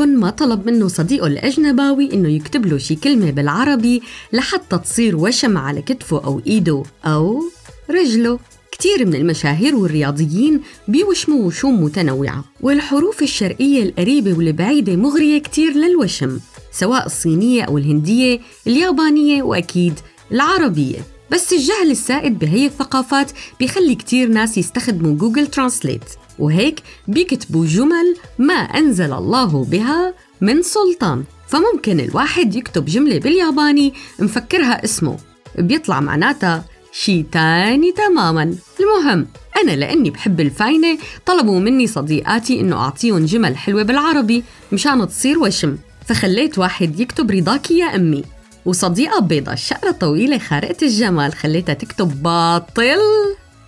مين منكن ما طلب منه صديقه الأجنبي إنه يكتب له شي كلمة بالعربي لحتى تصير وشم على كتفه أو إيده أو رجله. كتير من المشاهير والرياضيين بيوشموا وشوم متنوعة والحروف الشرقية القريبة والبعيدة مغرية كتير للوشم سواء الصينية أو الهندية اليابانية وأكيد العربية. بس الجهل السائد بهي الثقافات بيخلي كتير ناس يستخدموا جوجل ترانسليت وهيك بيكتبوا جمل ما أنزل الله بها من سلطان. فممكن الواحد يكتب جملة بالياباني مفكرها اسمه. بيطلع معناتها شي تاني تماما. المهم أنا لأني بحب الفاينة طلبوا مني صديقاتي إنه أعطيهم جمل حلوة بالعربي مشان تصير وشم. فخليت واحد يكتب رضاكي يا أمي. وصديقة بيضة شقرة طويلة خارقة الجمال خليتها تكتب باطل.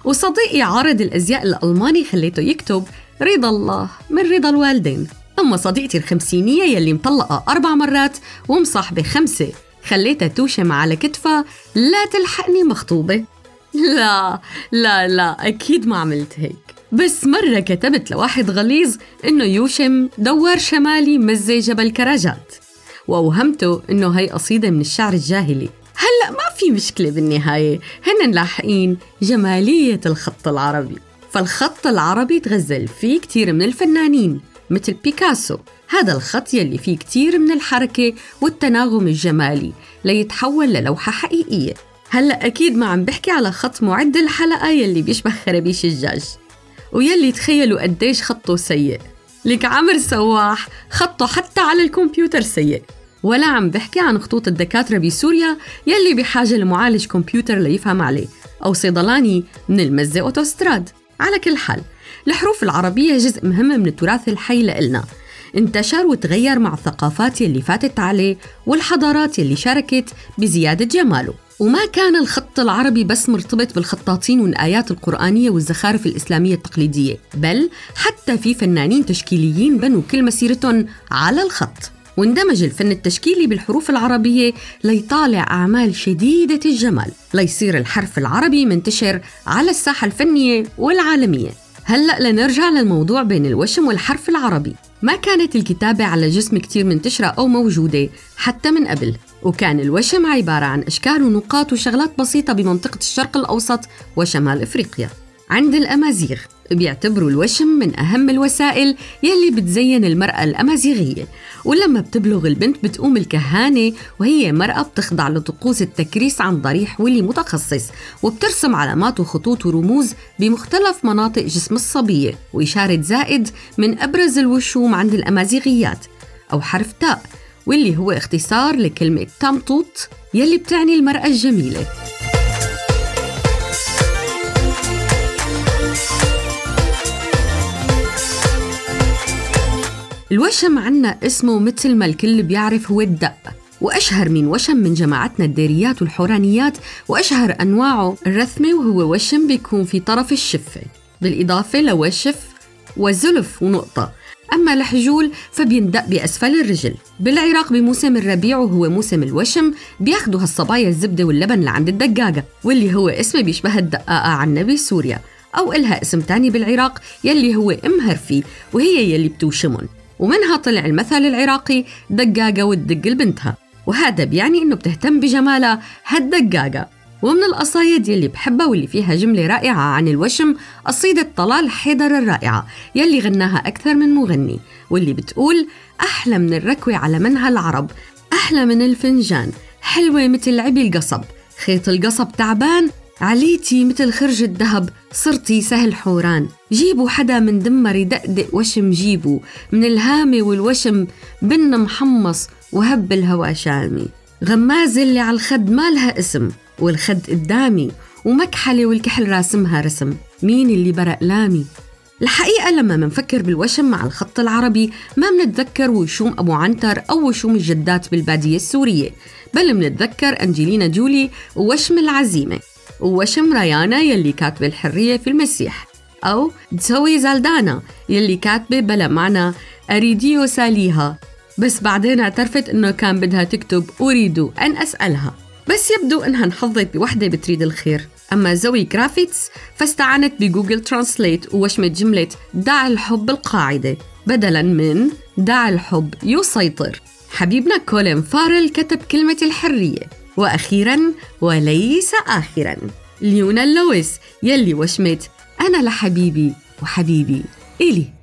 وصديقي عارض الأزياء الألماني خليته يكتب رضا الله من رضا الوالدين. أما صديقتي الخمسينية يلي مطلقة أربع مرات ومصاحبة خمسة خليتها توشم على كتفها لا تلحقني مخطوبة. لا لا لا أكيد ما عملت هيك. بس مرة كتبت لواحد غليظ إنه يوشم دوار شمالي مزة جبل كراجات. وأوهمته إنه هي قصيدة من الشعر الجاهلي. هلأ ما في مشكلة بالنهاية هن لاحقين جمالية الخط العربي. فالخط العربي تغزل فيه كتير من الفنانين مثل بيكاسو. هذا الخط يلي فيه كتير من الحركة والتناغم الجمالي ليتحول للوحة حقيقية. هلأ أكيد ما عم بحكي على خط معد الحلقة يلي بيشبه خرابيش الدجاج ويلي تخيلوا قديش خطه سيء. لك عمر سواح خطه حتى على الكمبيوتر سيء. ولا عم بحكي عن خطوط الدكاترة بسوريا يلي بحاجة لمعالج كمبيوتر ليفهم عليه أو صيدلاني من المزة أوتوستراد. على كل حال الحروف العربية جزء مهم من التراث الحي لإلنا. انتشر وتغير مع الثقافات يلي فاتت عليه والحضارات يلي شاركت بزيادة جماله. وما كان الخط العربي بس مرتبط بالخطاطين والآيات القرآنية والزخارف الإسلامية التقليدية بل حتى في فنانين تشكيليين بنوا كل مسيرتهم على الخط. واندمج الفن التشكيلي بالحروف العربية ليطالع أعمال شديدة الجمال. ليصير الحرف العربي منتشر على الساحة الفنية والعالمية. هلأ لنرجع للموضوع بين الوشم والحرف العربي. ما كانت الكتابة على جسم كتير منتشرة أو موجودة حتى من قبل. وكان الوشم عبارة عن أشكال ونقاط وشغلات بسيطة بمنطقة الشرق الأوسط وشمال إفريقيا. عند الأمازيغ. بيعتبروا الوشم من أهم الوسائل يلي بتزين المرأة الأمازيغية. ولما بتبلغ البنت بتقوم الكهانة وهي مرأة بتخضع لطقوس التكريس عن ضريح ولي متخصص وبترسم علامات وخطوط ورموز بمختلف مناطق جسم الصبية وإشارة زائد من أبرز الوشوم عند الأمازيغيات أو حرف تاء واللي هو اختصار لكلمة تامتوت يلي بتعني المرأة الجميلة. الوشم عنا اسمه مثل ما الكل بيعرف هو الدق وأشهر من وشم من جماعتنا الديريات والحورانيات وأشهر أنواعه الرثمة وهو وشم بيكون في طرف الشفة بالإضافة لوشف وزلف ونقطة. أما الحجول فبيندق بأسفل الرجل. بالعراق بموسم الربيع وهو موسم الوشم بياخدوا هالصبايا الزبدة واللبن لعند الدقاقة واللي هو اسمه بيشبه الدقاقة عنا بسوريا أو إلها اسم تاني بالعراق يلي هو أم هرفي وهي يلي بتوشمن. ومنها طلع المثل العراقي دقاقة وتدق لبنتها. وهذا بيعني إنه بتهتم بجمالها هالدقاقة. ومن القصايد يلي بحبها واللي فيها جملة رائعة عن الوشم قصيدة طلال حيدر الرائعة يلي غناها أكثر من مغني واللي بتقول أحلى من الركوة على منها العرب أحلى من الفنجان حلوة مثل عبي القصب خيط القصب تعبان عليتي مثل خرج الذهب صرتي سهل حوران. جيبوا حدا من دمر يدقدق وشم جيبوا من الهامة والوشم بن محمص وهب الهوى شامي. غمازة اللي على الخد مالها اسم والخد قدامي ومكحلة والكحل راسمها رسم. مين اللي برق لامي؟ الحقيقة لما منفكر بالوشم مع الخط العربي ما منتذكر وشوم أبو عنتر أو وشوم الجدات بالبادية السورية. بل منتذكر أنجلينا جولي ووشم العزيمة. ووشم ريانا يلي كاتبة الحرية في المسيح أو تسوي زالدانا يلي كاتبة بلا معنى أريديو ساليها. بس بعدين اعترفت إنه كان بدها تكتب أريد أن أسألها. بس يبدو إنها انحظت بوحدة بتريد الخير. أما زوي كرافيتس فاستعانت بجوجل ترانسليت ووشمت جملة دع الحب القاعدة بدلا من دع الحب يسيطر. حبيبنا كولين فارل كتب كلمة الحرية. وأخيرا وليس آخرا. ليونا لويس يلي وشمت أنا لحبيبي وحبيبي. إلي.